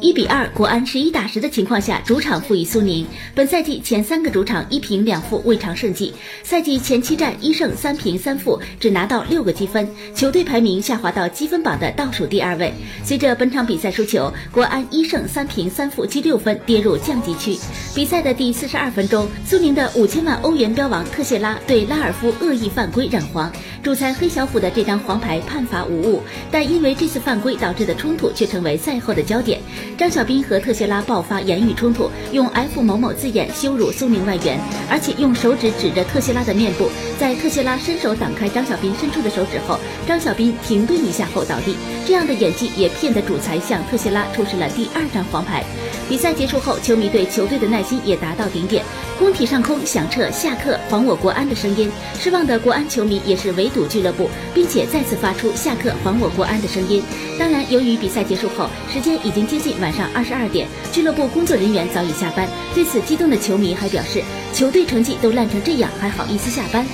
一比二，国安十一打十的情况下，主场负于苏宁。本赛季前三个主场一平两负，未尝胜绩。赛季前七战一胜三平三负，只拿到六个积分，球队排名下滑到积分榜的倒数第二位。随着本场比赛输球，国安一胜三平三负，积六分，跌入降级区。比赛的第四十二分钟，苏宁的五千万欧元标王特谢拉对拉尔夫恶意犯规染黄，主裁黑小虎的这张黄牌判罚无误，但因为这次犯规导致的冲突却成为赛后的焦点。张小斌和特谢拉爆发言语冲突，用 F 某某字眼羞辱苏宁外援，而且用手指指着特谢拉的面部。在特谢拉伸手挡开张小斌伸出的手指后，张小斌停顿一下后倒地。这样的演技也骗得主裁向特谢拉出示了第二张黄牌。比赛结束后，球迷对球队的耐心也达到顶点，工体上空响彻“下课还我国安”的声音。失望的国安球迷也是围主俱乐部，并且再次发出“下课还我国安”的声音。当然，由于比赛结束后时间已经接近晚上二十二点，俱乐部工作人员早已下班。对此，激动的球迷还表示：“球队成绩都烂成这样，还好意思下班？”